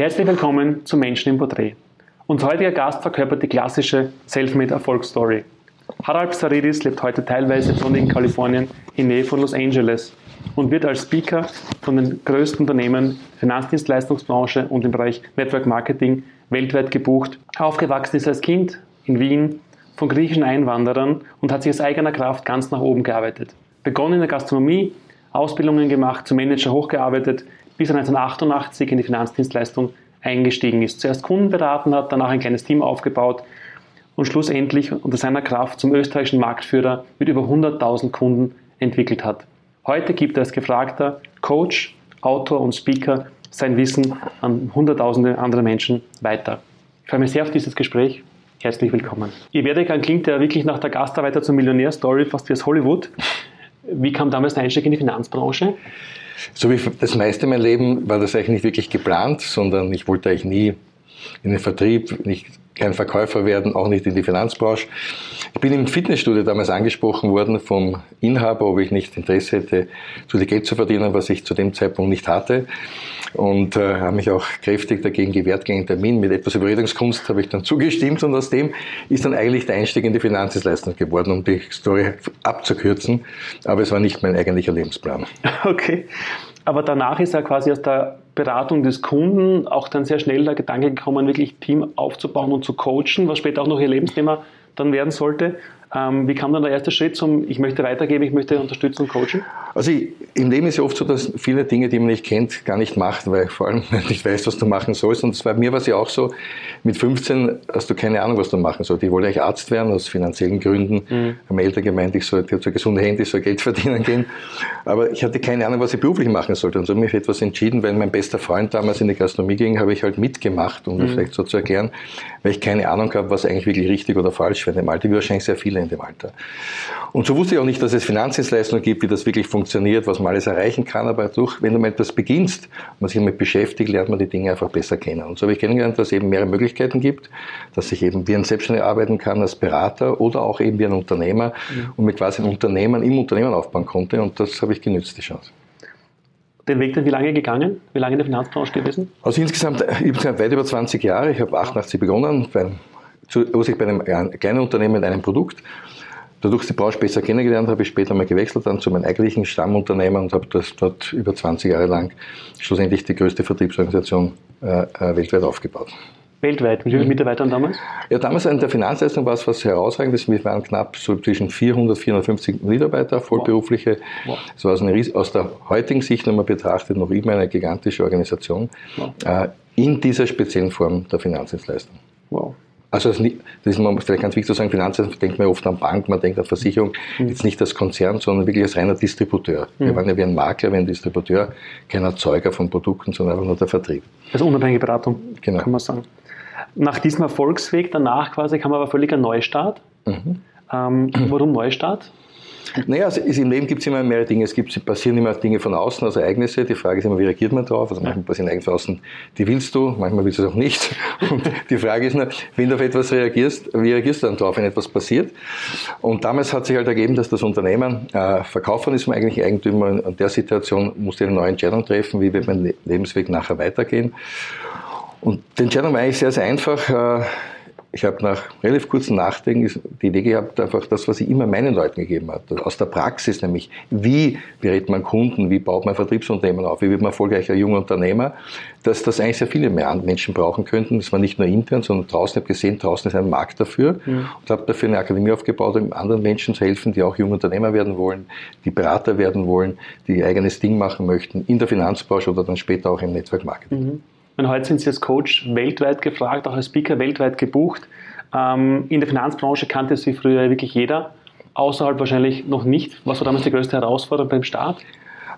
Herzlich willkommen zu Menschen im Porträt. Unser heutiger Gast verkörpert die klassische Selfmade-Erfolgsstory. Harald Psaridis lebt heute teilweise von in Kalifornien in Nähe von Los Angeles und wird als Speaker von den größten Unternehmen Finanzdienstleistungsbranche und im Bereich Network Marketing weltweit gebucht. Aufgewachsen ist als Kind in Wien von griechischen Einwanderern und hat sich aus eigener Kraft ganz nach oben gearbeitet. Begonnen in der Gastronomie, Ausbildungen gemacht, zum Manager hochgearbeitet, bis er 1988 in die Finanzdienstleistung eingestiegen ist. Zuerst Kunden beraten hat, danach ein kleines Team aufgebaut und schlussendlich unter seiner Kraft zum österreichischen Marktführer mit über 100.000 Kunden entwickelt hat. Heute gibt er als gefragter Coach, Autor und Speaker sein Wissen an Hunderttausende andere Menschen weiter. Ich freue mich sehr auf dieses Gespräch. Herzlich willkommen. Ihr Werdegang klingt ja wirklich nach der Gastarbeiter zur Millionär-Story, fast wie aus Hollywood. Wie kam damals der Einstieg in die Finanzbranche? So wie das meiste mein Leben war das eigentlich nicht wirklich geplant, sondern ich wollte eigentlich nie in den Vertrieb, nicht kein Verkäufer werden, auch nicht in die Finanzbranche. Ich bin im Fitnessstudio damals angesprochen worden vom Inhaber, ob ich nicht Interesse hätte, zu viel Geld zu verdienen, was ich zu dem Zeitpunkt nicht hatte. Und äh, habe mich auch kräftig dagegen gewehrt gegen Termin. Mit etwas Überredungskunst habe ich dann zugestimmt und aus dem ist dann eigentlich der Einstieg in die Finanzleistung geworden, um die Story abzukürzen. Aber es war nicht mein eigentlicher Lebensplan. Okay. Aber danach ist er quasi aus der Beratung des Kunden auch dann sehr schnell der Gedanke gekommen, wirklich Team aufzubauen und zu coachen, was später auch noch ihr Lebensthema dann werden sollte. Ähm, wie kam dann der erste Schritt zum, ich möchte weitergeben, ich möchte unterstützen und coachen? Also ich, im Leben ist ja oft so, dass viele Dinge, die man nicht kennt, gar nicht macht, weil vor allem nicht weißt, was du machen sollst. Und bei mir war es ja auch so, mit 15 hast du keine Ahnung, was du machen sollst. Ich wollte eigentlich Arzt werden, aus finanziellen Gründen. Mhm. Haben Eltern gemeint, ich soll, ich habe so gesunde Hände, ich soll Geld verdienen gehen. Aber ich hatte keine Ahnung, was ich beruflich machen sollte. Und so habe ich mich etwas entschieden, weil mein bester Freund damals in die Gastronomie ging, habe ich halt mitgemacht, um das mhm. vielleicht so zu erklären, weil ich keine Ahnung habe, was eigentlich wirklich richtig oder falsch wäre. Im Alter, wie wahrscheinlich sehr viele in dem Alter. Und so wusste ich auch nicht, dass es Finanzdienstleistungen gibt, wie das wirklich funktioniert, was man alles erreichen kann. Aber durch, wenn du mal etwas beginnst, man sich damit beschäftigt, lernt man die Dinge einfach besser kennen. Und so habe ich kennengelernt, dass es eben mehrere Möglichkeiten gibt, dass ich eben wie ein Selbstständiger arbeiten kann als Berater oder auch eben wie ein Unternehmer mhm. und mit quasi ein Unternehmen im Unternehmen aufbauen konnte. Und das habe ich genützt, die Chance den Weg dann wie lange gegangen? Wie lange in der Finanzbranche gewesen? Also insgesamt, insgesamt weit über 20 Jahre. Ich habe 88 begonnen, bei, zusätzlich bei einem kleinen Unternehmen mit einem Produkt. Dadurch die Branche besser kennengelernt habe ich später mal gewechselt dann zu meinem eigentlichen Stammunternehmen und habe das dort über 20 Jahre lang schlussendlich die größte Vertriebsorganisation äh, äh weltweit aufgebaut. Weltweit? Wie viele mhm. Mitarbeitern damals? Ja, damals in der Finanzleistung war es was herausragendes. Wir waren knapp so zwischen 400, 450 Mitarbeiter, vollberufliche. Wow. Es war also eine, aus der heutigen Sicht, wenn man betrachtet, noch immer eine gigantische Organisation wow. äh, in dieser speziellen Form der Finanzdienstleistung. Wow. Also das ist vielleicht ganz wichtig zu sagen, Finanzen denkt man oft an Bank, man denkt an Versicherung, mhm. jetzt nicht als Konzern, sondern wirklich als reiner Distributeur. Mhm. Wir waren ja wie ein Makler, wie ein Distributeur, kein Erzeuger von Produkten, sondern einfach nur der Vertrieb. Also unabhängige Beratung, genau. kann man sagen. Nach diesem Erfolgsweg danach quasi kam aber völlig ein Neustart. Mhm. Ähm, warum Neustart? Naja, also im Leben gibt es immer mehrere Dinge. Es gibt, passieren immer Dinge von außen, also Ereignisse. Die Frage ist immer, wie reagiert man darauf? Also manchmal passieren Ereignisse von außen, die willst du, manchmal willst du es auch nicht. Und die Frage ist nur, wenn du auf etwas reagierst, wie reagierst du dann darauf, wenn etwas passiert? Und damals hat sich halt ergeben, dass das Unternehmen äh, verkaufen ist, man eigentlich Eigentümer. In der Situation musste eine neue Entscheidung treffen, wie wird mein Lebensweg nachher weitergehen. Und die Entscheidung war eigentlich sehr, sehr einfach. Äh, ich habe nach relativ kurzem Nachdenken die Idee gehabt, einfach das, was ich immer meinen Leuten gegeben habe, aus der Praxis, nämlich wie berät man Kunden, wie baut man Vertriebsunternehmen auf, wie wird man erfolgreicher junger Unternehmer, dass das eigentlich sehr viele mehr Menschen brauchen könnten. Das war nicht nur intern, sondern draußen. Ich habe gesehen, draußen ist ein Markt dafür mhm. und habe dafür eine Akademie aufgebaut, um anderen Menschen zu helfen, die auch junge Unternehmer werden wollen, die Berater werden wollen, die ihr eigenes Ding machen möchten, in der Finanzbranche oder dann später auch im Network Marketing. Mhm. Und heute sind Sie als Coach weltweit gefragt, auch als Speaker weltweit gebucht. Ähm, in der Finanzbranche kannte Sie früher wirklich jeder, außerhalb wahrscheinlich noch nicht. Was war damals die größte Herausforderung beim Start?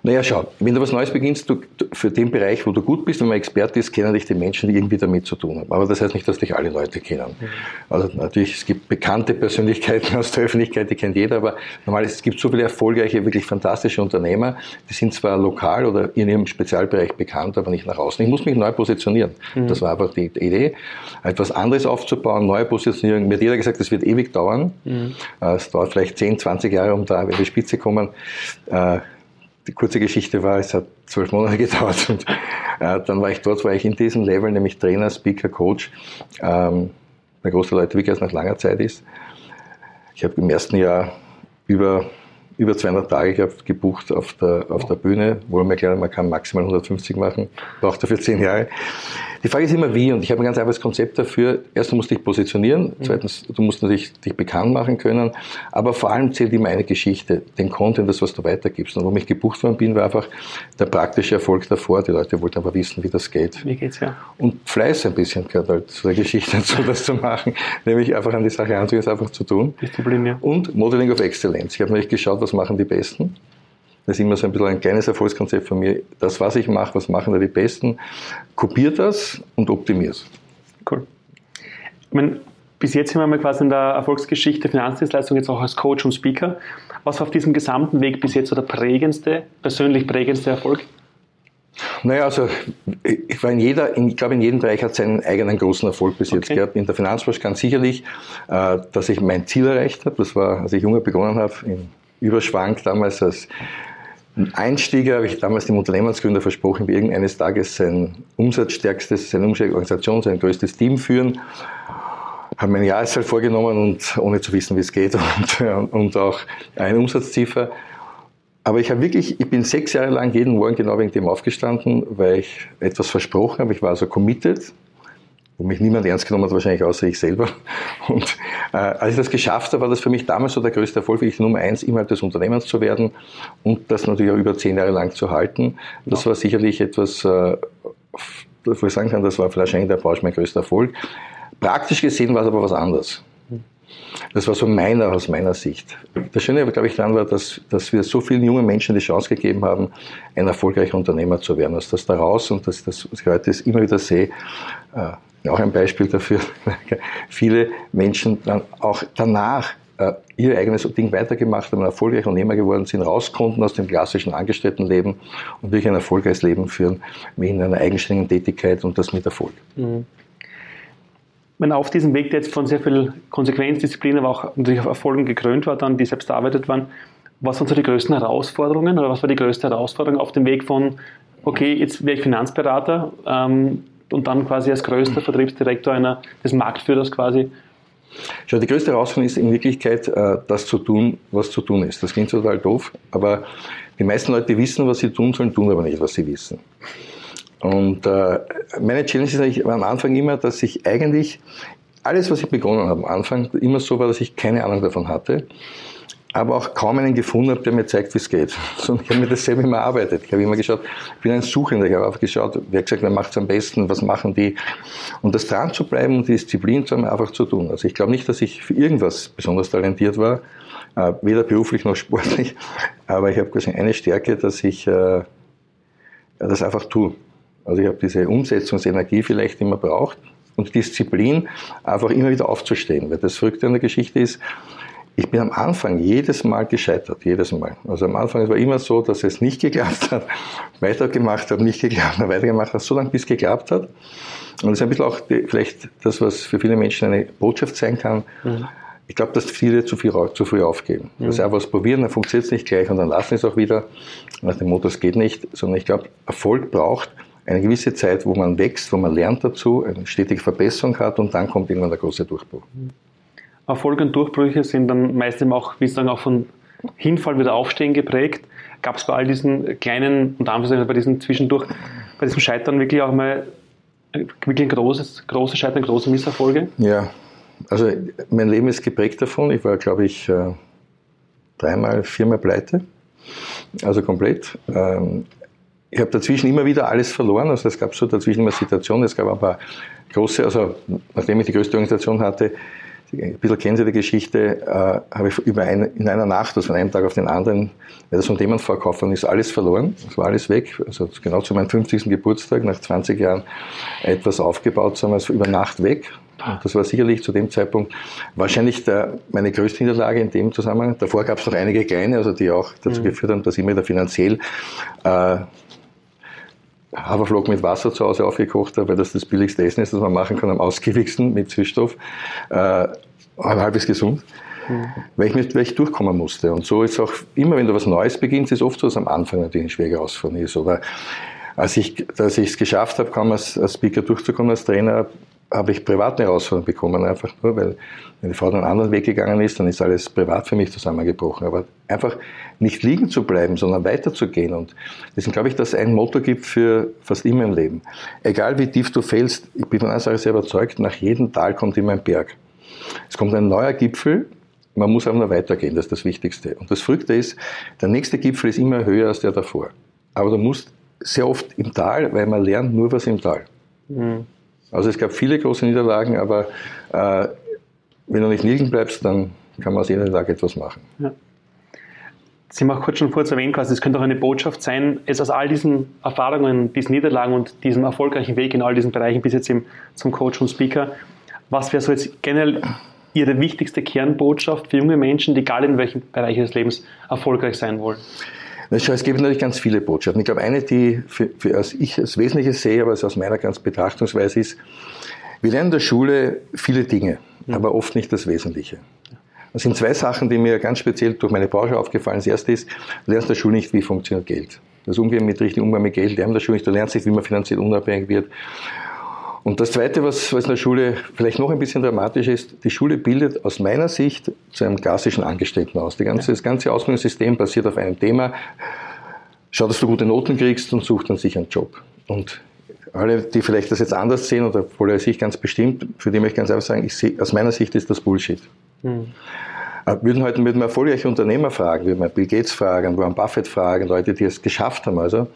Naja, schau, wenn du was Neues beginnst, du, für den Bereich, wo du gut bist, wenn man Experte ist, kennen dich die Menschen, die irgendwie damit zu tun haben. Aber das heißt nicht, dass dich alle Leute kennen. Mhm. Also natürlich, es gibt bekannte Persönlichkeiten aus der Öffentlichkeit, die kennt jeder, aber normal ist, es gibt so viele erfolgreiche, wirklich fantastische Unternehmer, die sind zwar lokal oder in ihrem Spezialbereich bekannt, aber nicht nach außen. Ich muss mich neu positionieren. Mhm. Das war einfach die Idee, etwas anderes aufzubauen, neue Positionierung. Mir hat jeder gesagt, das wird ewig dauern. Mhm. Es dauert vielleicht 10, 20 Jahre, um da an die Spitze kommen. Die kurze Geschichte war, es hat zwölf Monate gedauert und Äh, dann war ich dort, war ich in diesem Level, nämlich Trainer, Speaker, Coach, ähm, bei großen Leute, wie es nach langer Zeit ist. Ich habe im ersten Jahr über über 200 Tage gehabt, gebucht auf der, auf der Bühne, wo mir klar, man kann maximal 150 machen, braucht dafür 10 Jahre. Die Frage ist immer wie und ich habe ein ganz einfaches Konzept dafür. Erstens, du musst dich positionieren, mhm. zweitens, du musst natürlich dich bekannt machen können, aber vor allem zählt immer eine Geschichte, den Content, das, was du weitergibst. Und warum ich gebucht worden bin, war einfach der praktische Erfolg davor. Die Leute wollten aber wissen, wie das geht. Wie geht's, ja. Und Fleiß ein bisschen gehört halt zu der Geschichte dazu, das zu machen, nämlich einfach an die Sache anzugehen, es einfach zu tun. Disziplin, ja. Und Modeling of Excellence. Ich habe nämlich geschaut, was machen die Besten das ist immer so ein bisschen ein kleines Erfolgskonzept von mir. Das, was ich mache, was machen da die Besten, kopiert das und optimiert es. Cool. Ich meine, bis jetzt sind wir mal quasi in der Erfolgsgeschichte Finanzdienstleistung jetzt auch als Coach und Speaker. Was war auf diesem gesamten Weg bis jetzt so der prägendste, persönlich prägendste Erfolg? Naja, also ich war in jeder, in, ich glaube, in jedem Bereich hat seinen eigenen großen Erfolg bis jetzt okay. gehabt. In der Finanzbranche ganz sicherlich, äh, dass ich mein Ziel erreicht habe. Das war, als ich jünger begonnen habe, in Überschwank damals als Einstieger habe ich damals dem Unternehmensgründer versprochen, wir irgendeines Tages sein umsatzstärkstes, seine umstärkste Organisation, sein größtes Team führen. Habe mir ein Jahreszahl vorgenommen und ohne zu wissen, wie es geht und, und auch ein Umsatzziffer. Aber ich habe wirklich, ich bin sechs Jahre lang jeden Morgen genau wegen dem aufgestanden, weil ich etwas versprochen habe. Ich war also committed wo mich niemand ernst genommen hat, wahrscheinlich außer ich selber. Und äh, als ich das geschafft habe, war das für mich damals so der größte Erfolg, wirklich Nummer eins, Inhalt des Unternehmens zu werden und das natürlich auch über zehn Jahre lang zu halten. Das ja. war sicherlich etwas, äh, wo ich sagen kann, das war vielleicht in der Branche mein größter Erfolg. Praktisch gesehen war es aber was anderes. Das war so meiner, aus meiner Sicht. Das Schöne, glaube ich, daran war, dass, dass wir so vielen jungen Menschen die Chance gegeben haben, ein erfolgreicher Unternehmer zu werden. Also das daraus und das, das, was ich heute immer wieder sehe, äh, auch ein Beispiel dafür, viele Menschen dann auch danach äh, ihr eigenes Ding weitergemacht haben, erfolgreich Unternehmer geworden sind, raus konnten aus dem klassischen Angestelltenleben und wirklich ein erfolgreiches Leben führen, wie in einer eigenständigen Tätigkeit und das mit Erfolg. Mhm. Wenn auf diesem Weg, der jetzt von sehr viel Konsequenz, Disziplin, aber auch natürlich auf Erfolgen gekrönt war, dann die selbst erarbeitet waren, was waren so die größten Herausforderungen oder was war die größte Herausforderung auf dem Weg von, okay, jetzt wäre ich Finanzberater, ähm, und dann quasi als größter Vertriebsdirektor einer, des Marktführers quasi. Schau, die größte Herausforderung ist in Wirklichkeit, äh, das zu tun, was zu tun ist. Das klingt total doof, aber die meisten Leute wissen, was sie tun sollen, tun aber nicht, was sie wissen. Und äh, meine Challenge ist eigentlich am Anfang immer, dass ich eigentlich alles, was ich begonnen habe, am Anfang immer so war, dass ich keine Ahnung davon hatte aber auch kaum einen gefunden habe, der mir zeigt, wie es geht. Und ich habe mir das selber immer erarbeitet. Ich habe immer geschaut, ich bin ein Suchender, ich habe einfach geschaut, wer gesagt, wer macht es am besten, was machen die. Und das dran zu bleiben und die Disziplin zu haben, einfach zu tun. Also ich glaube nicht, dass ich für irgendwas besonders talentiert war, äh, weder beruflich noch sportlich, aber ich habe quasi eine Stärke, dass ich äh, das einfach tue. Also ich habe diese Umsetzungsenergie vielleicht immer braucht und Disziplin, einfach immer wieder aufzustehen. Weil das Verrückte an der Geschichte ist, ich bin am Anfang jedes Mal gescheitert, jedes Mal. Also am Anfang war immer so, dass es nicht geklappt hat, weitergemacht hat, nicht geklappt hat, weitergemacht hat, so lange bis es geklappt hat. Und das ist ein bisschen auch die, vielleicht das, was für viele Menschen eine Botschaft sein kann. Mhm. Ich glaube, dass viele zu, viel, zu früh aufgeben. Mhm. Dass sie einfach was probieren, dann funktioniert es nicht gleich und dann lassen sie es auch wieder. Nach dem Motto, es geht nicht. Sondern ich glaube, Erfolg braucht eine gewisse Zeit, wo man wächst, wo man lernt dazu, eine stetige Verbesserung hat und dann kommt irgendwann der große Durchbruch. Mhm. Erfolg und Durchbrüche sind dann meistens auch, wie sagen, auch von Hinfall wieder Aufstehen geprägt. Gab es bei all diesen kleinen, und Anführungszeichen bei diesen zwischendurch, bei diesem Scheitern wirklich auch mal wirklich ein großes, großes Scheitern, große Misserfolge? Ja, also mein Leben ist geprägt davon. Ich war, glaube ich, äh, dreimal, viermal pleite. Also komplett. Ähm, ich habe dazwischen immer wieder alles verloren. Also es gab so dazwischen immer Situationen. Es gab paar große, also nachdem ich die größte Organisation hatte, ein bisschen kennen Sie die Geschichte, äh, habe ich über eine, in einer Nacht, also von einem Tag auf den anderen, weil das Unternehmen verkauft worden ist, alles verloren. Es war alles weg. Also genau zu meinem 50. Geburtstag, nach 20 Jahren etwas aufgebaut zu haben, also über Nacht weg. Und das war sicherlich zu dem Zeitpunkt wahrscheinlich der, meine größte Niederlage in dem Zusammenhang. Davor gab es noch einige kleine, also die auch dazu mhm. geführt haben, dass ich mir da finanziell äh, Haferflocken mit Wasser zu Hause aufgekocht habe, weil das das billigste Essen ist, das man machen kann, am ausgiebigsten mit Süßstoff, äh, halbwegs gesund, mhm. weil, ich mit, weil ich durchkommen musste. Und so ist auch immer, wenn du was Neues beginnst, ist oft so, dass am Anfang natürlich ein schwieriger Ausfall ist. Oder als ich ich es geschafft habe, kaum als, als Speaker durchzukommen, als Trainer, habe ich private Herausforderungen bekommen, einfach nur, weil meine Frau einen anderen Weg gegangen ist, dann ist alles privat für mich zusammengebrochen. Aber einfach nicht liegen zu bleiben, sondern weiterzugehen. Und deswegen glaube ich, dass es ein Motto gibt für fast immer im Leben. Egal wie tief du fällst, ich bin von einer Sache sehr überzeugt, nach jedem Tal kommt immer ein Berg. Es kommt ein neuer Gipfel, man muss aber nur weitergehen, das ist das Wichtigste. Und das Verrückte ist, der nächste Gipfel ist immer höher als der davor. Aber du musst sehr oft im Tal, weil man lernt nur was im Tal. Mhm. Also es gab viele große Niederlagen, aber äh, wenn du nicht liegen bleibst, dann kann man aus jeder Lage etwas machen. Ja. Sie auch kurz schon kurz erwähnt, quasi, es könnte auch eine Botschaft sein, es aus all diesen Erfahrungen, diesen Niederlagen und diesem erfolgreichen Weg in all diesen Bereichen bis jetzt im, zum Coach und Speaker, was wäre so jetzt generell Ihre wichtigste Kernbotschaft für junge Menschen, die egal in welchem Bereich ihres Lebens erfolgreich sein wollen? Es gibt natürlich ganz viele Botschaften. Ich glaube, eine, die für, für als ich als Wesentliches sehe, aber aus meiner ganz Betrachtungsweise ist, wir lernen in der Schule viele Dinge, ja. aber oft nicht das Wesentliche. Das sind zwei Sachen, die mir ganz speziell durch meine Branche aufgefallen sind. Das erste ist, du lernst in der Schule nicht, wie funktioniert Geld. Das Umgehen mit richtigem Umgang mit Geld, lernen in der Schule nicht. Du lernst nicht, wie man finanziell unabhängig wird. Und das Zweite, was, was in der Schule vielleicht noch ein bisschen dramatisch ist, die Schule bildet aus meiner Sicht zu einem klassischen Angestellten aus. Ganze, das ganze Ausbildungssystem basiert auf einem Thema, schau, dass du gute Noten kriegst und such dann sich einen Job. Und alle, die vielleicht das jetzt anders sehen oder wohl sich ganz bestimmt, für die möchte ich ganz einfach sagen, ich sehe, aus meiner Sicht ist das Bullshit. Mhm. Würden heute mit einem erfolgreichen Unternehmer fragen, würden wir Bill Gates fragen, Warren Buffett fragen, Leute, die es geschafft haben, also,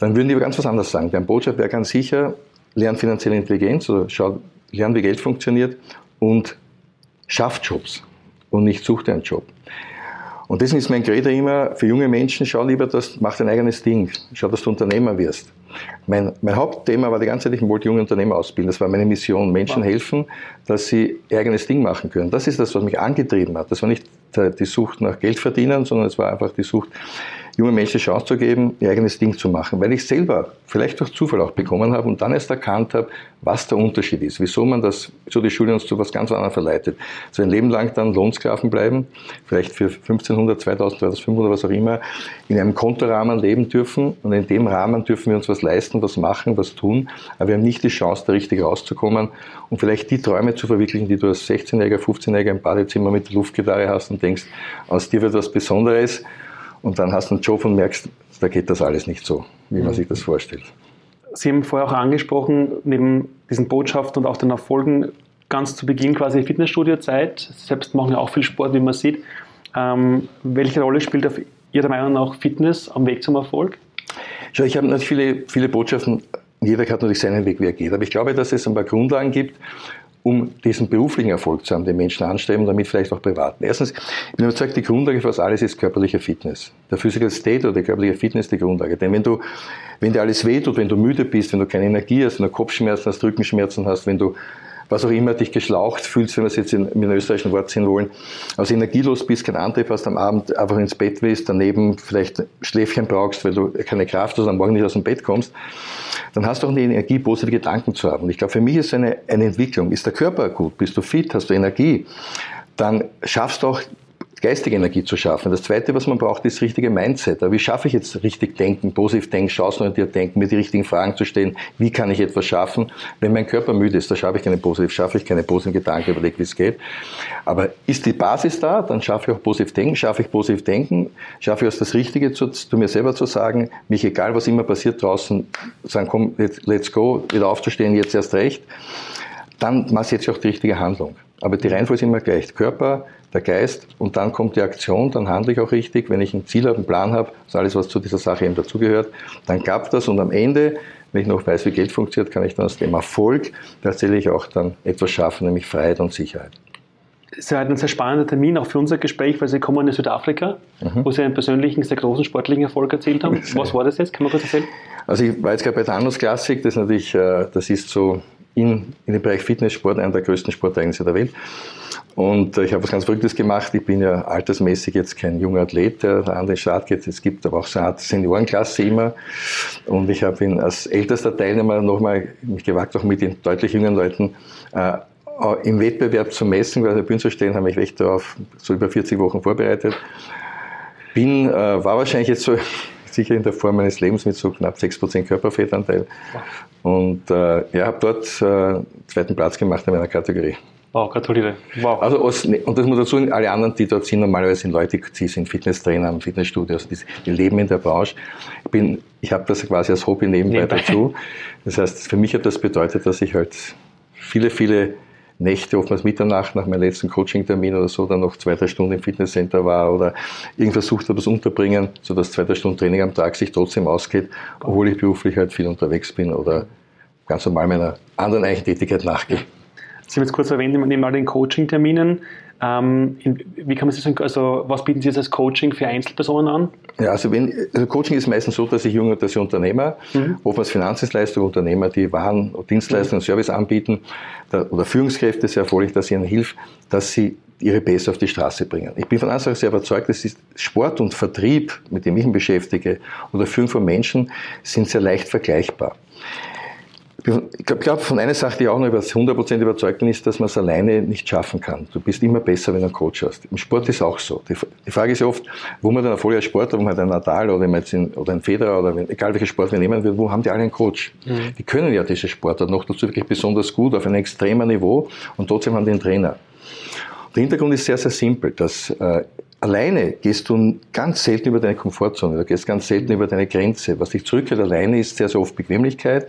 dann würden die ganz was anderes sagen. Deren Botschaft wäre ganz sicher, lernt finanzielle Intelligenz oder schaut, lernt, wie Geld funktioniert und schafft Jobs und nicht sucht einen Job. Und deswegen ist mein Credo immer für junge Menschen, schau lieber, dass, mach dein eigenes Ding. Schau, dass du Unternehmer wirst. Mein, mein Hauptthema war die ganze Zeit, ich wollte junge Unternehmer ausbilden. Das war meine Mission. Menschen wow. helfen, dass sie ihr eigenes Ding machen können. Das ist das, was mich angetrieben hat. Das war nicht die Sucht nach Geld verdienen, sondern es war einfach die Sucht, jungen Menschen die Chance zu geben, ihr eigenes Ding zu machen. Weil ich selber vielleicht durch Zufall auch bekommen habe und dann erst erkannt habe, was der Unterschied ist, wieso man das, wieso die Schule uns zu was ganz anderem verleitet. So ein Leben lang dann Lohnsklaven bleiben, vielleicht für 1500, 2000, 2500, was auch immer, in einem Kontorahmen leben dürfen und in dem Rahmen dürfen wir uns was leisten, was machen, was tun, aber wir haben nicht die Chance, da richtig rauszukommen und vielleicht die Träume zu verwirklichen, die du als 16-Jähriger, 15-Jähriger im Badezimmer mit der Luftgitarre hast und denkst, aus dir wird was Besonderes und dann hast du einen Job und merkst, da geht das alles nicht so, wie man mhm. sich das vorstellt. Sie haben vorher auch angesprochen, neben diesen Botschaften und auch den Erfolgen, ganz zu Beginn quasi Fitnessstudio-Zeit. Selbst machen ja auch viel Sport, wie man sieht. Ähm, welche Rolle spielt auf Ihrer Meinung nach Fitness am Weg zum Erfolg? Schau, ich habe natürlich viele, viele Botschaften. Jeder hat natürlich seinen Weg, wie er geht. Aber ich glaube, dass es ein paar Grundlagen gibt, um diesen beruflichen Erfolg zu haben, den Menschen anstreben, damit vielleicht auch privaten. Erstens, ich bin überzeugt, die Grundlage für das alles ist körperliche Fitness. Der Physical State oder die körperliche Fitness ist die Grundlage. Denn wenn du, wenn dir alles wehtut, wenn du müde bist, wenn du keine Energie hast, wenn du Kopfschmerzen hast, Rückenschmerzen hast, wenn du was auch immer dich geschlaucht fühlst, wenn wir es jetzt in, mit einem österreichischen Wort sehen wollen, also energielos bist, keinen Antrieb hast am Abend, einfach ins Bett willst, daneben vielleicht Schläfchen brauchst, weil du keine Kraft hast am Morgen nicht aus dem Bett kommst, dann hast du auch die Energie, positive Gedanken zu haben. Und ich glaube, für mich ist eine, eine Entwicklung. Ist der Körper gut? Bist du fit? Hast du Energie? Dann schaffst du auch geistige Energie zu schaffen. Das Zweite, was man braucht, ist richtige Mindset. Aber wie schaffe ich jetzt richtig denken, positiv denken, chancenorientiert denken, mir die richtigen Fragen zu stellen, wie kann ich etwas schaffen? Wenn mein Körper müde ist, da schaffe ich keine positiv, schaffe ich keine positiven Gedanken, überlege, wie es geht. Aber ist die Basis da, dann schaffe ich auch positiv denken, schaffe ich positiv denken, schaffe ich auch das Richtige zu, zu mir selber zu sagen, mich egal, was immer passiert draußen, sagen, komm, let's go, wieder aufzustehen, jetzt erst recht, dann mache ich jetzt auch die richtige Handlung. Aber die Reihenfolge ist immer gleich. Körper, der Geist und dann kommt die Aktion, dann handle ich auch richtig. Wenn ich ein Ziel habe, einen Plan habe, das ist alles, was zu dieser Sache eben dazugehört, dann klappt das und am Ende, wenn ich noch weiß, wie Geld funktioniert, kann ich dann aus dem Erfolg tatsächlich auch dann etwas schaffen, nämlich Freiheit und Sicherheit. Es war ein sehr spannender Termin auch für unser Gespräch, weil Sie kommen in Südafrika, mhm. wo Sie einen persönlichen, sehr großen sportlichen Erfolg erzielt haben. Was war das jetzt? Kann man kurz erzählen? Also ich war jetzt gerade bei der Anus Classic, das ist natürlich, äh, das ist so in, in dem Bereich Fitnesssport einer der größten Sportereignisse der Welt. Und äh, ich habe was ganz Verrücktes gemacht. Ich bin ja altersmäßig jetzt kein junger Athlet, der an den Start geht. Es gibt aber auch so eine Art Seniorenklasse immer. Und ich habe ihn als ältester Teilnehmer nochmal mich gewagt, auch mit den deutlich jüngeren Leuten äh, im Wettbewerb zu messen, weil auf der Bühne zu stehen, habe ich echt darauf so über 40 Wochen vorbereitet. Bin, äh, war wahrscheinlich jetzt so sicher in der Form meines Lebens mit so knapp 6% Körperfettanteil. Und äh, ja, habe dort äh, zweiten Platz gemacht in meiner Kategorie. Wow, gratuliere. Wow. Also, und das muss dazu, alle anderen, die dort sind, normalerweise sind Leute, die sind Fitnesstrainer im Fitnessstudio, also die, die leben in der Branche. Ich bin, ich habe das quasi als Hobby nebenbei, nebenbei dazu. Das heißt, für mich hat das bedeutet, dass ich halt viele, viele Nächte, oftmals Mitternacht nach meinem letzten Coaching-Termin oder so, dann noch zwei, drei Stunden im Fitnesscenter war oder irgendwie versucht habe, das unterbringen, sodass zwei, drei Stunden Training am Tag sich trotzdem ausgeht, obwohl ich beruflich halt viel unterwegs bin oder ganz normal meiner anderen Eigentätigkeit nachgehe. Sie haben jetzt kurz erwähnt, neben all den Coaching-Terminen, ähm, wie kann man sich sagen, also was bieten Sie jetzt als Coaching für Einzelpersonen an? Ja, also, wenn, also Coaching ist meistens so, dass ich junge, dass ich Unternehmer, mhm. oftmals Finanzdienstleister, Unternehmer, die Waren, Dienstleistungen und Service anbieten, da, oder Führungskräfte sehr erfolgreich, dass ihnen hilft, dass sie ihre Base auf die Straße bringen. Ich bin von Anfang an sehr überzeugt, dass Sport und Vertrieb, mit dem ich mich beschäftige, oder Führung von Menschen, sind sehr leicht vergleichbar. Ich glaube, von einer Sache, die auch noch über 100% überzeugt bin, ist, dass man es alleine nicht schaffen kann. Du bist immer besser, wenn du einen Coach hast. Im Sport ist es auch so. Die, Frage ist ja oft, wo man dann erfolgreicher Sportler, wo man ein Nadal oder, oder ein Federer oder egal welchen Sport wir nehmen wird, wo haben die alle einen Coach? Mhm. Die können ja diese Sportler noch dazu wirklich besonders gut auf einem extremen Niveau und trotzdem haben die einen Trainer. Der Hintergrund ist sehr, sehr simpel, dass äh, alleine gehst du ganz selten über deine Komfortzone, du gehst ganz selten über deine Grenze. Was dich zurückhält alleine ist sehr, sehr oft Bequemlichkeit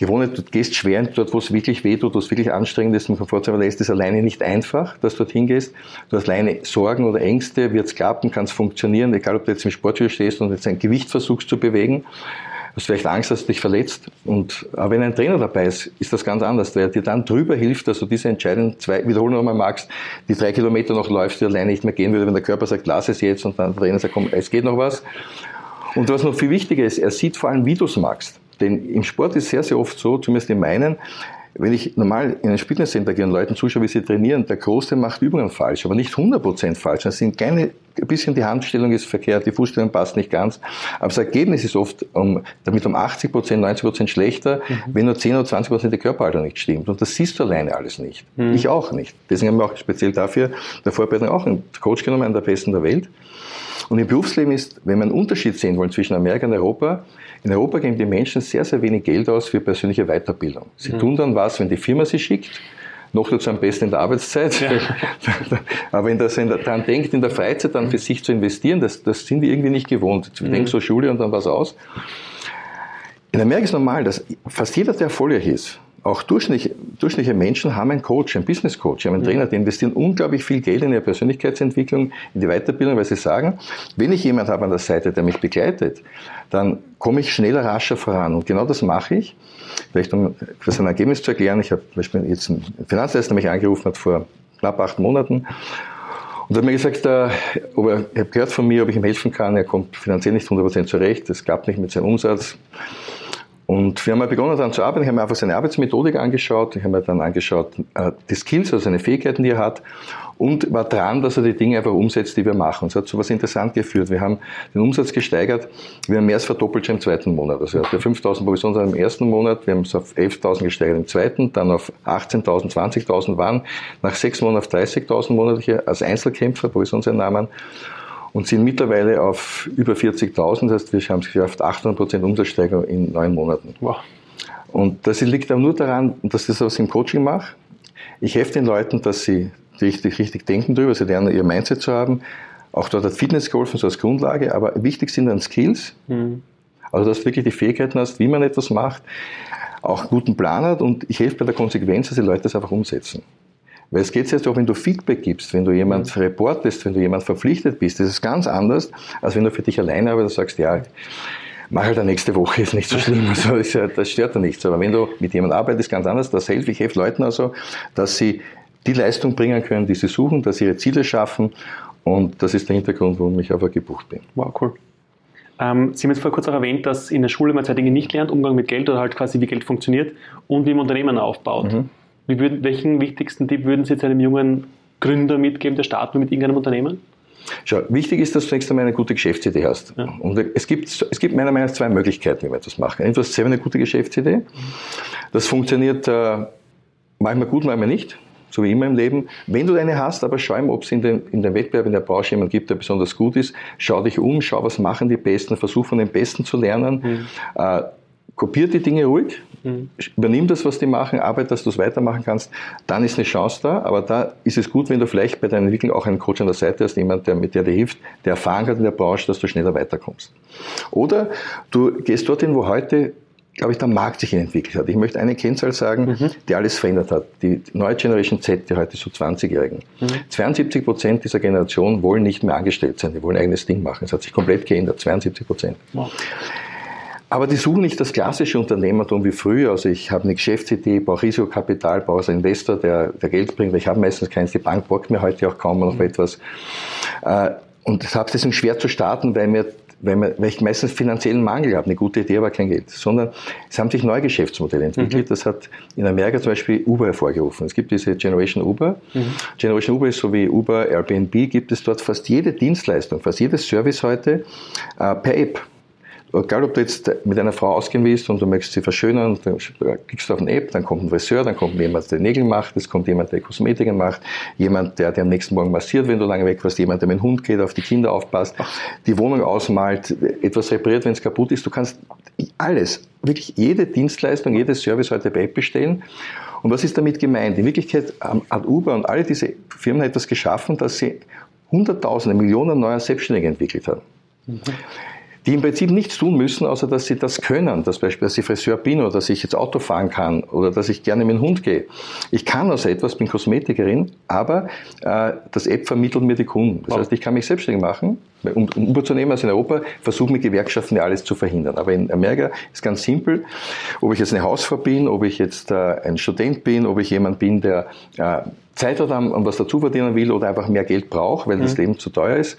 gewohnt, du gehst schwer dort, wo es wirklich weh tut, wo es wirklich anstrengend ist, im Komfortzone lässt es alleine nicht einfach, dass du dorthin gehst. Du hast alleine Sorgen oder Ängste, wird es klappen, kann es funktionieren, egal ob du jetzt im Sportstudio stehst und jetzt ein Gewicht versuchst zu bewegen. Du hast vielleicht Angst, dass du dich verletzt. Und, aber wenn ein Trainer dabei ist, ist das ganz anders, der dir dann drüber hilft, dass du diese Entscheidung zwei, wiederholen nochmal magst, die drei Kilometer noch läufst, die alleine nicht mehr gehen würde, wenn der Körper sagt, lass es jetzt und dann der Trainer sagt, komm, es geht noch was. Und was noch viel wichtiger ist, er sieht vor allem, wie du es magst. Denn im Sport ist sehr, sehr oft so, zumindest in meinen, wenn ich normal in ein Fitnesscenter gehe und Leuten zuschaue, wie sie trainieren, der Große macht Übungen falsch, aber nicht 100% falsch. Das sind kleine, ein bisschen die Handstellung ist verkehrt, die Fußstellung passt nicht ganz. Aber das Ergebnis ist oft um, damit um 80%, 90% schlechter, mhm. wenn nur 10 oder 20% der Körperhaltung nicht stimmt. Und das siehst du alleine alles nicht. Mhm. Ich auch nicht. Deswegen haben wir auch speziell dafür der Vorbereitung auch einen Coach genommen, einen der besten der Welt. Und im Berufsleben ist, wenn wir einen Unterschied sehen wollen zwischen Amerika und Europa, in Europa geben die Menschen sehr, sehr wenig Geld aus für persönliche Weiterbildung. Sie mhm. tun dann was, wenn die Firma sie schickt, noch dazu am besten in der Arbeitszeit. Ja. Aber wenn das daran denkt, in der Freizeit dann für sich zu investieren, das, das sind die irgendwie nicht gewohnt. Ich mhm. denke so Schule und dann was aus. In Amerika ist normal, dass fast jeder, der erfolgreich ist, auch durchschnittliche, durchschnittliche Menschen haben einen Coach, einen Business Coach, haben einen Trainer, die investieren unglaublich viel Geld in ihre Persönlichkeitsentwicklung, in die Weiterbildung, weil sie sagen, wenn ich jemand habe an der Seite, der mich begleitet, dann komme ich schneller, rascher voran. Und genau das mache ich. Vielleicht um für sein Ergebnis zu erklären, ich habe zum Beispiel jetzt einen Finanzleister mich angerufen hat vor knapp acht Monaten und hat mir gesagt, äh, ob er, er hat gehört von mir, ob ich ihm helfen kann. Er kommt finanziell nicht 100% zurecht, es klappt nicht mit seinem Umsatz. Und wir haben begonnen daran zu arbeiten. Ich habe mir einfach seine Arbeitsmethodik angeschaut. Ich habe mir dann angeschaut, äh, die Skills, also seine Fähigkeiten, die er hat. Und war dran, dass er die Dinge einfach umsetzt, die wir machen. Und es hat so was interessant geführt. Wir haben den Umsatz gesteigert. Wir haben mehr als verdoppelt schon im zweiten Monat. Also er hatte 5.000 Provisionen im ersten Monat. Wir haben es auf 11.000 gesteigert im zweiten, dann auf 18.000, 20.000 waren. Nach sechs Monaten auf 30.000 monatliche als Einzelkämpfer, Provisionseinnahmen und sind mittlerweile auf über 40.000. Das heißt, wir haben es geschafft, 800% Umsatzsteigerung in neun Monaten. Wow. Und das liegt aber nur daran, dass ich das was im Coaching mache. Ich helfe den Leuten, dass sie richtig, richtig denken drüber, sie lernen, ihr Mindset zu haben. Auch dort hat Fitness geholfen, so als Grundlage, aber wichtig sind dann Skills. Mhm. Also, dass du wirklich die Fähigkeiten hast, wie man etwas macht, auch einen guten Plan hat und ich helfe bei der Konsequenz, dass die Leute das einfach umsetzen. Weil es geht jetzt auch, wenn du Feedback gibst, wenn du jemand mhm. reportest, wenn du jemand verpflichtet bist. Das ist ganz anders, als wenn du für dich alleine arbeitest und sagst, ja, mach halt nächste Woche, ist nicht so schlimm. Also, das stört ja nichts. Aber wenn du mit jemandem arbeitest, ganz anders. Das hilft. Ich helfe Leuten also, dass sie die Leistung bringen können, die sie suchen, dass sie ihre Ziele schaffen. Und das ist der Hintergrund, warum ich einfach gebucht bin. Wow, cool. Ähm, Sie haben jetzt vor kurzem auch erwähnt, dass in der Schule man zwei Dinge nicht lernt, Umgang mit Geld oder halt quasi wie Geld funktioniert und wie man Unternehmen aufbaut. Mhm. Würden, welchen wichtigsten Tipp würden Sie jetzt einem jungen Gründer mitgeben, der starten mit irgendeinem Unternehmen? Schau, wichtig ist, dass du zunächst einmal eine gute Geschäftsidee hast. Ja. Und es gibt, es gibt meiner Meinung nach zwei Möglichkeiten, wie man das machen. Entweder hast du selber eine gute Geschäftsidee. Das funktioniert äh, manchmal gut, manchmal nicht. so wie immer im Leben. Wenn du eine hast, aber schau mal, ob es in den, in den Wettbewerb in der Branche jemanden gibt, der besonders gut ist. Schau dich um, schau, was machen die Besten, versuch von den Besten zu lernen. Mhm. Äh, kopier die Dinge ruhig, mhm. übernimm das, was die machen, arbeite, dass du es weitermachen kannst, dann ist eine Chance da, aber da ist es gut, wenn du vielleicht bei deiner Entwicklung auch einen Coach an der Seite hast, jemand, der mit dir dir hilft, der Erfahrung hat in der Branche, dass du schneller weiterkommst. Oder du gehst dorthin, wo heute glaube ich, der Markt sich entwickelt hat. Ich möchte eine Kennzahl sagen, mhm. die alles verändert hat. Die neue Generation Z, die heute so 20-Jährigen. Mhm. 72 Prozent dieser Generation wollen nicht mehr angestellt sein, die wollen ein eigenes Ding machen. Es hat sich komplett geändert, 72 Prozent. Wow. Aber die suchen nicht das klassische Unternehmertum wie früher. Also ich habe eine Geschäftsidee, brauche Risikokapital, brauche einen Investor, der, der Geld bringt. Ich habe meistens keins. Die Bank borgt mir heute auch kaum noch mhm. etwas. Äh, und ich habe es deswegen schwer zu starten, weil mir weil, man, weil ich meistens finanziellen Mangel habe, eine gute Idee, aber kein Geld. Sondern es haben sich neue Geschäftsmodelle entwickelt. Mhm. Das hat in Amerika zum Beispiel Uber hervorgerufen. Es gibt diese Generation Uber. Mhm. Generation Uber ist so wie Uber, Airbnb, gibt es dort fast jede Dienstleistung, fast jedes Service heute äh, per App. Egal, ob du jetzt mit einer Frau ausgehen willst und du möchtest sie verschönern, dann klickst du auf eine App, dann kommt ein Friseur, dann kommt jemand, der Nägel macht, es kommt jemand, der Kosmetiken macht, jemand, der dir am nächsten Morgen massiert, wenn du lange weg warst, jemand, der mit dem Hund geht, auf die Kinder aufpasst, die Wohnung ausmalt, etwas repariert, wenn es kaputt ist. Du kannst alles, wirklich jede Dienstleistung, jedes Service heute bei App bestellen. Und was ist damit gemeint? In Wirklichkeit hat Uber und alle diese Firmen etwas geschaffen, dass sie Hunderttausende, Millionen neuer Selbstständige entwickelt haben. Mhm die im Prinzip nichts tun müssen, außer dass sie das können. Dass Beispiel, dass ich Friseur bin oder dass ich jetzt Auto fahren kann oder dass ich gerne mit dem Hund gehe. Ich kann also etwas, bin Kosmetikerin, aber äh, das App vermittelt mir die Kunden. Das heißt, ich kann mich selbstständig machen, um, um Uber zu nehmen, also in Europa, versuchen mit Gewerkschaften ja alles zu verhindern. Aber in Amerika ist ganz simpel, ob ich jetzt eine Hausfrau bin, ob ich jetzt äh, ein Student bin, ob ich jemand bin, der äh, Zeit hat, um was dazu verdienen will oder einfach mehr Geld braucht, weil mhm. das Leben zu teuer ist,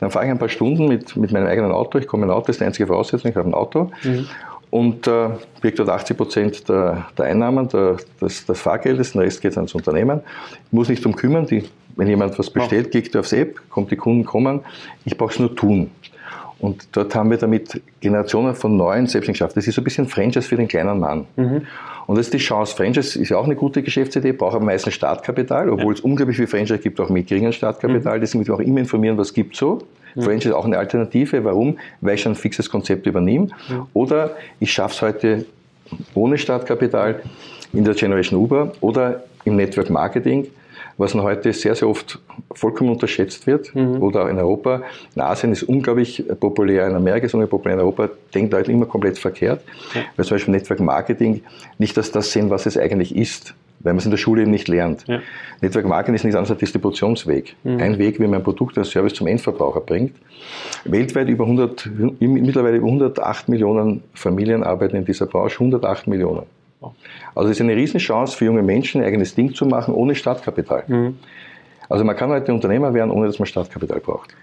dann fahre ich ein paar Stunden mit, mit meinem eigenen Auto. Ich komme ein Auto, das ist die einzige Voraussetzung, ich habe ein Auto. Mhm. Und äh, kriege dort 80 Prozent der, der Einnahmen, der, des, des Fahrgeldes, den Rest geht ans Unternehmen. Ich muss nicht drum kümmern, die, wenn jemand was bestellt, klickt aufs App, kommt die Kunden kommen. Ich brauche es nur tun. Und dort haben wir damit Generationen von neuen Selbstständigen geschafft. Das ist so ein bisschen Franchise für den kleinen Mann. Mhm. Und das ist die Chance. Franchise ist ja auch eine gute Geschäftsidee, braucht aber meistens Startkapital, obwohl ja. es unglaublich viel Franchise gibt, auch mit geringem Startkapital. Mhm. Deswegen müssen wir auch immer informieren, was gibt so. Mhm. Franchise ist auch eine Alternative. Warum? Weil ich schon ein fixes Konzept übernehme. Mhm. Oder ich schaffe es heute ohne Startkapital in der Generation Uber oder im Network Marketing was noch heute sehr, sehr oft vollkommen unterschätzt wird mhm. oder in Europa. In Asien ist unglaublich populär, in Amerika ist unglaublich populär, in Europa denkt Leute immer komplett verkehrt, ja. weil zum Beispiel Network Marketing nicht dass das sehen, was es eigentlich ist weil man es in der Schule eben nicht lernt. Ja. Network Marketing ist nichts anderes als ein Distributionsweg. Mhm. Ein Weg, wie man ein Produkt, ein Service zum Endverbraucher bringt. Weltweit über 100, mittlerweile über 108 Millionen Familien arbeiten in dieser Branche, 108 Millionen. Also es ist eine Riesenchance für junge Menschen, ein eigenes Ding zu machen, ohne Startkapital. Mhm. Also man kann heute Unternehmer werden, ohne dass man Startkapital braucht.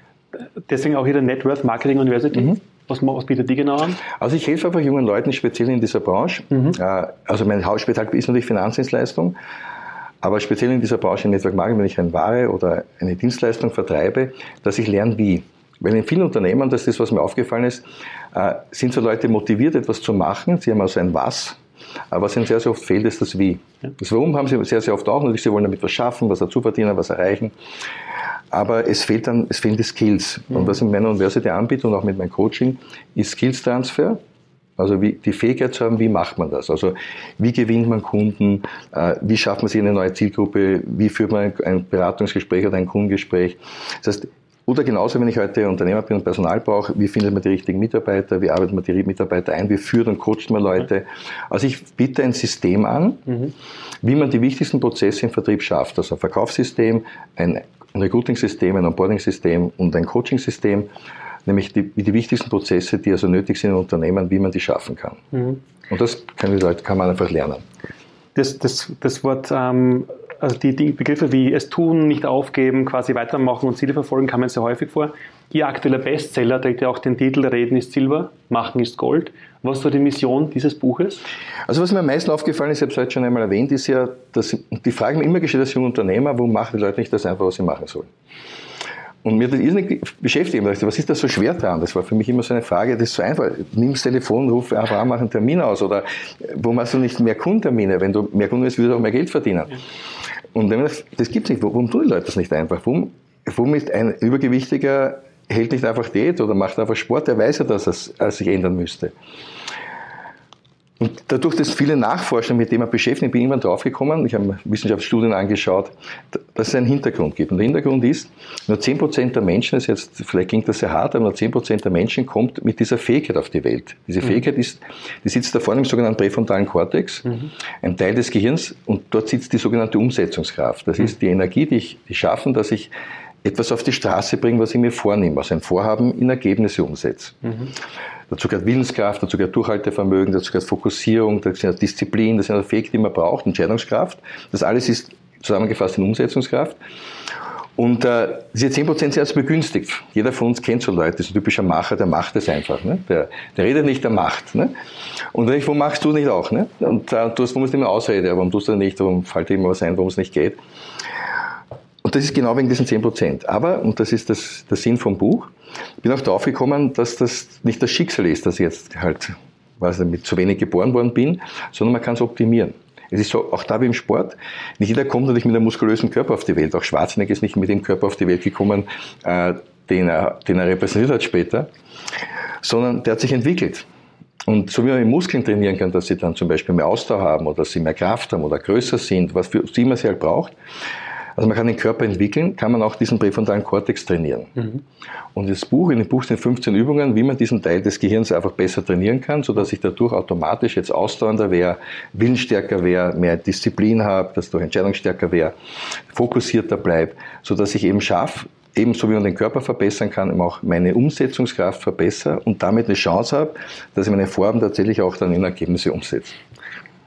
Deswegen auch hier der Net Worth Marketing University. Mhm. Was, was, bietet die genau an? Also ich helfe einfach jungen Leuten, speziell in dieser Branche. Mhm. Äh, also mein Hauptspezial ist natürlich Finanzdienstleistung. Aber speziell in dieser Branche im Network Marketing, wenn ich eine Ware oder eine Dienstleistung vertreibe, dass ich lerne, wie. Weil in vielen Unternehmen, das ist das, was mir aufgefallen ist, äh, sind so Leute motiviert, etwas zu machen. Sie haben also ein Was, aber was ihnen sehr, sehr oft fehlt, ist das Wie. Das Warum haben sie sehr, sehr oft auch. Natürlich, sie wollen damit was schaffen, was dazu verdienen, was erreichen. Aber es fehlt dann, es fehlen die Skills. Und mhm. was ich in meiner University anbiete und auch mit meinem Coaching, ist Skills Transfer. Also wie, die Fähigkeit zu haben, wie macht man das? Also wie gewinnt man Kunden? Äh, wie schafft man sich eine neue Zielgruppe? Wie führt man ein Beratungsgespräch oder ein Kundengespräch? Das heißt, oder genauso, wenn ich heute Unternehmer bin und Personal brauche, wie findet man die richtigen Mitarbeiter, wie arbeitet man die Mitarbeiter ein, wie führt und coacht man Leute. Also ich biete ein System an, mhm. wie man die wichtigsten Prozesse im Vertrieb schafft. Also ein Verkaufssystem, ein Recruiting-System, ein Onboarding-System und ein Coaching-System, nämlich die, die wichtigsten Prozesse, die also nötig sind in Unternehmen, wie man die schaffen kann. Mhm. Und das kann, kann man einfach lernen. Das, das, das Wort ähm, also die, die, Begriffe wie es tun, nicht aufgeben, quasi weitermachen und Ziele verfolgen, kamen sehr häufig vor. Ihr aktueller Bestseller trägt ja auch den Titel Reden ist Silber, Machen ist Gold. Was ist so die Mission dieses Buches? Also was mir am meisten aufgefallen ist, ich habe es heute schon einmal erwähnt, ist ja, dass die Frage mir immer gestellt als junger Unternehmer, warum machen die Leute nicht das einfach, was sie machen sollen? Und mir hat das irrsinnig beschäftigt. Ich dachte, was ist da so schwer dran? Das war für mich immer so eine Frage, das ist so einfach. Nimm das Telefon, ruf einfach an, mach einen Termin aus. Oder warum hast du nicht mehr Kundentermine? Wenn du mehr Kunden hast, wirst du auch mehr Geld verdienen. Ja. Und wenn man das, das gibt es nicht, warum tun die Leute das nicht einfach? Warum, warum ist ein Übergewichtiger hält nicht einfach Diät oder macht einfach Sport, der weiß ja, dass es sich ändern müsste. Und dadurch, dass viele Nachforscher mit dem beschäftigt, bin ich irgendwann draufgekommen, ich habe Wissenschaftsstudien angeschaut, dass es einen Hintergrund gibt. Und der Hintergrund ist, nur 10% der Menschen, das jetzt, vielleicht klingt das sehr hart, aber nur 10% der Menschen kommt mit dieser Fähigkeit auf die Welt. Diese mhm. Fähigkeit ist, die sitzt da vorne im sogenannten präfrontalen Kortex, mhm. ein Teil des Gehirns, und dort sitzt die sogenannte Umsetzungskraft. Das mhm. ist die Energie, die ich die schaffen, dass ich etwas auf die Straße bringe, was ich mir vornehme, also ein Vorhaben in Ergebnisse umsetze. Mhm. Dazu gehört Willenskraft, dazu gehört Durchhaltevermögen, dazu gehört Fokussierung, dazu gehört Disziplin, das sind Fähigkeiten, die man braucht, Entscheidungskraft. Das alles ist zusammengefasst in Umsetzungskraft. Und äh, diese 10% sind also begünstigt. Jeder von uns kennt so Leute, das ist ein typischer Macher, der macht es einfach. Ne? Der, der redet nicht, der macht. Ne? Und ich, warum machst du nicht auch? Ne? Und äh, du hast, warum ist immer Ausrede, warum tust du nicht, warum fällt dir immer was ein, warum es nicht geht. Und das ist genau wegen diesen 10 Prozent. Aber, und das ist das, der Sinn vom Buch, bin auch drauf gekommen, dass das nicht das Schicksal ist, dass ich jetzt halt was, mit zu wenig geboren worden bin, sondern man kann es optimieren. Es ist so, auch da wie im Sport, nicht jeder kommt natürlich mit einem muskulösen Körper auf die Welt. Auch Schwarzenegger ist nicht mit dem Körper auf die Welt gekommen, äh, den, er, den er repräsentiert hat später, sondern der hat sich entwickelt. Und so wie man mit Muskeln trainieren kann, dass sie dann zum Beispiel mehr Ausdauer haben oder dass sie mehr Kraft haben oder größer sind, was für sie immer sie halt braucht, also man kann den Körper entwickeln, kann man auch diesen präfrontalen Kortex trainieren. Mhm. Und das Buch, in dem Buch sind 15 Übungen, wie man diesen Teil des Gehirns einfach besser trainieren kann, sodass ich dadurch automatisch jetzt ausdauernder wäre, willensstärker wäre, mehr Disziplin habe, dass ich entscheidungsstärker wäre, fokussierter bleibe, sodass ich eben schaffe, ebenso wie man den Körper verbessern kann, eben auch meine Umsetzungskraft verbessere und damit eine Chance habe, dass ich meine Vorhaben tatsächlich auch dann in Ergebnisse umsetze.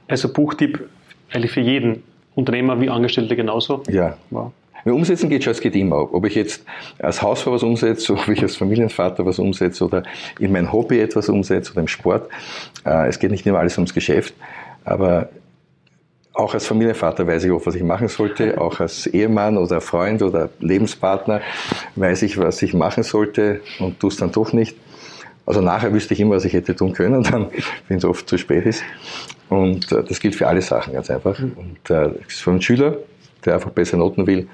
Also Buchtipp eigentlich für jeden, Unternehmer wie Angestellte genauso? Ja. Wow. Umsetzen geht schon, es geht immer. Ob ich jetzt als Hausfrau was umsetze, ob ich als Familienvater was umsetze oder in mein Hobby etwas umsetze oder im Sport. Äh, es geht nicht immer alles ums Geschäft, aber auch als Familienvater weiß ich auch, was ich machen sollte. Auch als Ehemann oder Freund oder Lebenspartner weiß ich, was ich machen sollte und tue es dann doch nicht. Also nachher wüsste ich immer, was ich hätte tun können, dann, wenn es oft zu spät ist. Und äh, das gilt für alle Sachen ganz einfach. Mhm. Und äh, für einen Schüler, der einfach bessere Noten will,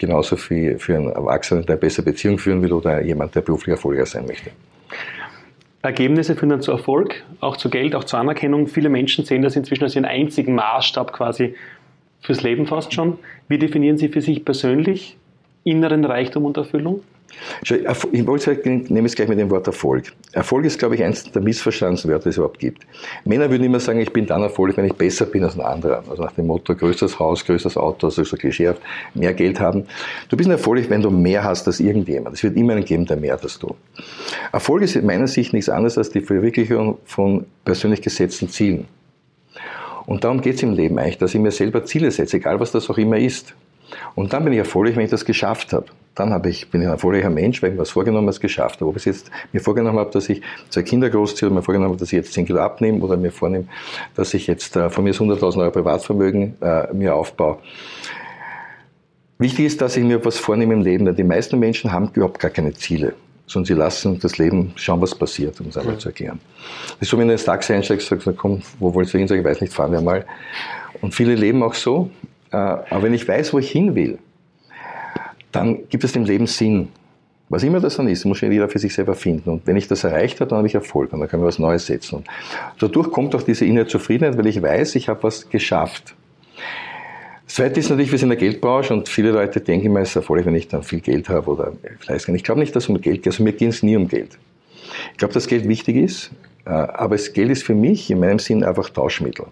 genauso wie für einen Erwachsenen, der bessere Beziehung führen will oder jemand, der beruflich erfolgreich sein möchte. Ergebnisse führen dann zu Erfolg, auch zu Geld, auch zur Anerkennung. Viele Menschen sehen das inzwischen als ihren einzigen Maßstab quasi fürs Leben fast schon. Wie definieren Sie für sich persönlich inneren Reichtum und Erfüllung? Ich nehme es gleich mit dem Wort Erfolg. Erfolg ist, glaube ich, eins der Missverstandenswörter, die es überhaupt gibt. Männer würden immer sagen, ich bin dann erfolgreich, wenn ich besser bin als ein anderer. Also nach dem Motto, größeres Haus, größeres Auto, also so mehr Geld haben. Du bist erfolgreich, wenn du mehr hast als irgendjemand. Es wird immer einen geben, der mehr hat als du. Erfolg ist in meiner Sicht nichts anderes als die Verwirklichung von persönlich gesetzten Zielen. Und darum geht es im Leben eigentlich, dass ich mir selber Ziele setze, egal was das auch immer ist. Und dann bin ich erfolgreich, wenn ich das geschafft habe. Dann habe ich, bin ich ein erfolgreicher Mensch, weil ich was vorgenommen habe, geschafft habe. Ob ich jetzt mir vorgenommen habe, dass ich zwei Kinder großziehe, oder mir vorgenommen habe, dass ich jetzt 10 Kilo abnehme, oder mir vornehme, dass ich jetzt äh, von mir 100.000 Euro Privatvermögen äh, mir aufbaue. Wichtig ist, dass ich mir was vornehme im Leben, denn die meisten Menschen haben überhaupt gar keine Ziele sondern sie lassen das Leben schauen, was passiert, um es einmal zu erklären. Das ist so, wenn du ins Taxi einsteigst, sagst du, komm, wo wolltest du hin? Sag ich weiß nicht, fahren wir mal. Und viele leben auch so. Äh, aber wenn ich weiß, wo ich hin will, dann gibt es dem Leben Sinn. Was immer das dann ist, muss jeder für sich selber finden. Und wenn ich das erreicht habe, dann habe ich Erfolg und dann kann ich was Neues setzen. Und dadurch kommt auch diese innere Zufriedenheit, weil ich weiß, ich habe was geschafft. Das Zweite ist natürlich, wir sind in der Geldbranche und viele Leute denken immer, es ist erfolgreich, wenn ich dann viel Geld habe oder vielleicht Ich glaube nicht, dass es um Geld geht. Also mir geht es nie um Geld. Ich glaube, dass Geld wichtig ist, äh, aber das Geld ist für mich in meinem Sinn einfach Tauschmittel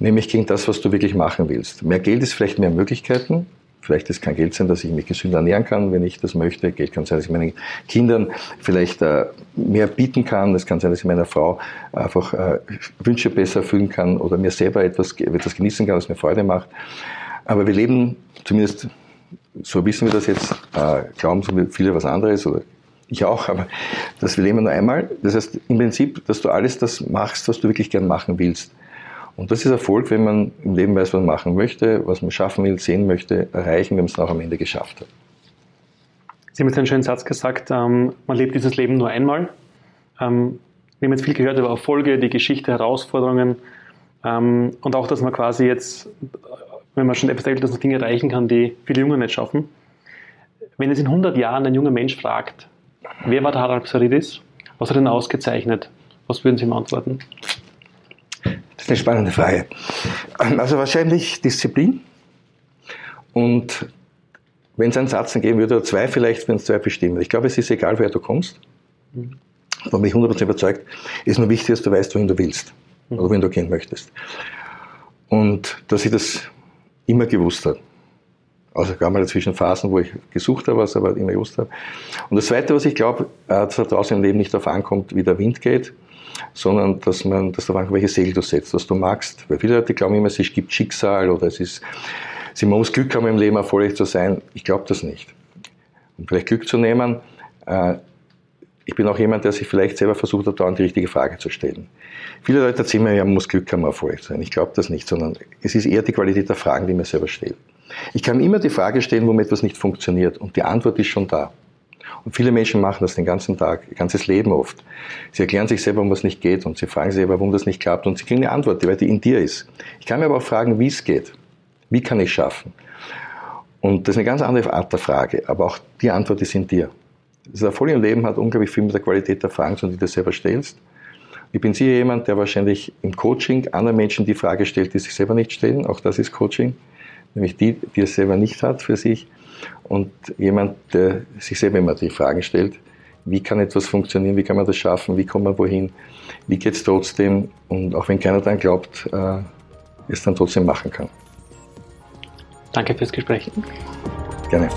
nämlich gegen das, was du wirklich machen willst. Mehr Geld ist vielleicht mehr Möglichkeiten. Vielleicht ist kein Geld sein, dass ich mich gesünder ernähren kann, wenn ich das möchte. Geld kann sein, dass ich meinen Kindern vielleicht äh, mehr bieten kann. Es kann sein, dass ich meiner Frau einfach äh, Wünsche besser erfüllen kann oder mir selber etwas, etwas genießen kann, was mir Freude macht. Aber wir leben, zumindest so wissen wir das jetzt, äh, glauben so viele was anderes oder ich auch, aber das wir leben nur einmal. Das heißt im Prinzip, dass du alles das machst, was du wirklich gern machen willst. Und das ist Erfolg, wenn man im Leben weiß, was man machen möchte, was man schaffen will, sehen möchte, erreichen, wenn man es auch am Ende geschafft hat. Sie haben jetzt einen schönen Satz gesagt, ähm, man lebt dieses Leben nur einmal. Ähm, wir haben jetzt viel gehört über Erfolge, die Geschichte, Herausforderungen ähm, und auch, dass man quasi jetzt wenn man schon etwas älter ist, Dinge erreichen kann, die viele Junge nicht schaffen. Wenn es in 100 Jahren ein junger Mensch fragt, wer war der Harald Psaridis, was hat ihn ausgezeichnet, was würden Sie ihm antworten? Das ist eine spannende Frage. Also wahrscheinlich Disziplin und wenn es einen Satz geben würde, oder zwei vielleicht, wenn es zwei bestimmen. Ich glaube, es ist egal, wer du kommst. Von mich 100% überzeugt, ist nur wichtig, dass du weißt, wohin du willst oder wohin du gehen möchtest. Und dass ich das immer gewusst habe. Also gar mal dazwischen Phasen, wo ich gesucht habe, was aber immer gewusst habe. Und das Zweite, was ich glaube, äh, dass da draußen im Leben nicht darauf ankommt, wie der Wind geht, sondern dass man, dass darauf ankommt, welche Segel du setzt, was du magst. Weil viele Leute glauben immer, es gibt Schicksal oder es ist Sie muss Glück haben im Leben, erfolgreich zu sein. Ich glaube das nicht. Um vielleicht Glück zu nehmen, äh, ich bin auch jemand, der sich vielleicht selber versucht hat, dauernd die richtige Frage zu stellen. Viele Leute erzählen mir, man muss Glück haben, erfolgreich zu sein. Ich glaube das nicht, sondern es ist eher die Qualität der Fragen, die mir selber stelle. Ich kann immer die Frage stellen, warum etwas nicht funktioniert und die Antwort ist schon da. Und viele Menschen machen das den ganzen Tag, ihr ganzes Leben oft. Sie erklären sich selber, warum was nicht geht und sie fragen sich selber, warum das nicht klappt und sie kriegen eine Antwort, die weil die in dir ist. Ich kann mir aber auch fragen, wie es geht. Wie kann ich schaffen? Und das ist eine ganz andere Art der Frage, aber auch die Antwort ist in dir. Das Erfolg im Leben hat unglaublich viel mit der Qualität der Fragen, die du selber stellst. Ich bin sicher jemand, der wahrscheinlich im Coaching anderen Menschen die Frage stellt, die sich selber nicht stellen. Auch das ist Coaching. Nämlich die, die es selber nicht hat für sich. Und jemand, der sich selber immer die Fragen stellt. Wie kann etwas funktionieren? Wie kann man das schaffen? Wie kommt man wohin? Wie geht es trotzdem? Und auch wenn keiner dann glaubt, äh, es dann trotzdem machen kann. Danke fürs Gespräch. Gerne.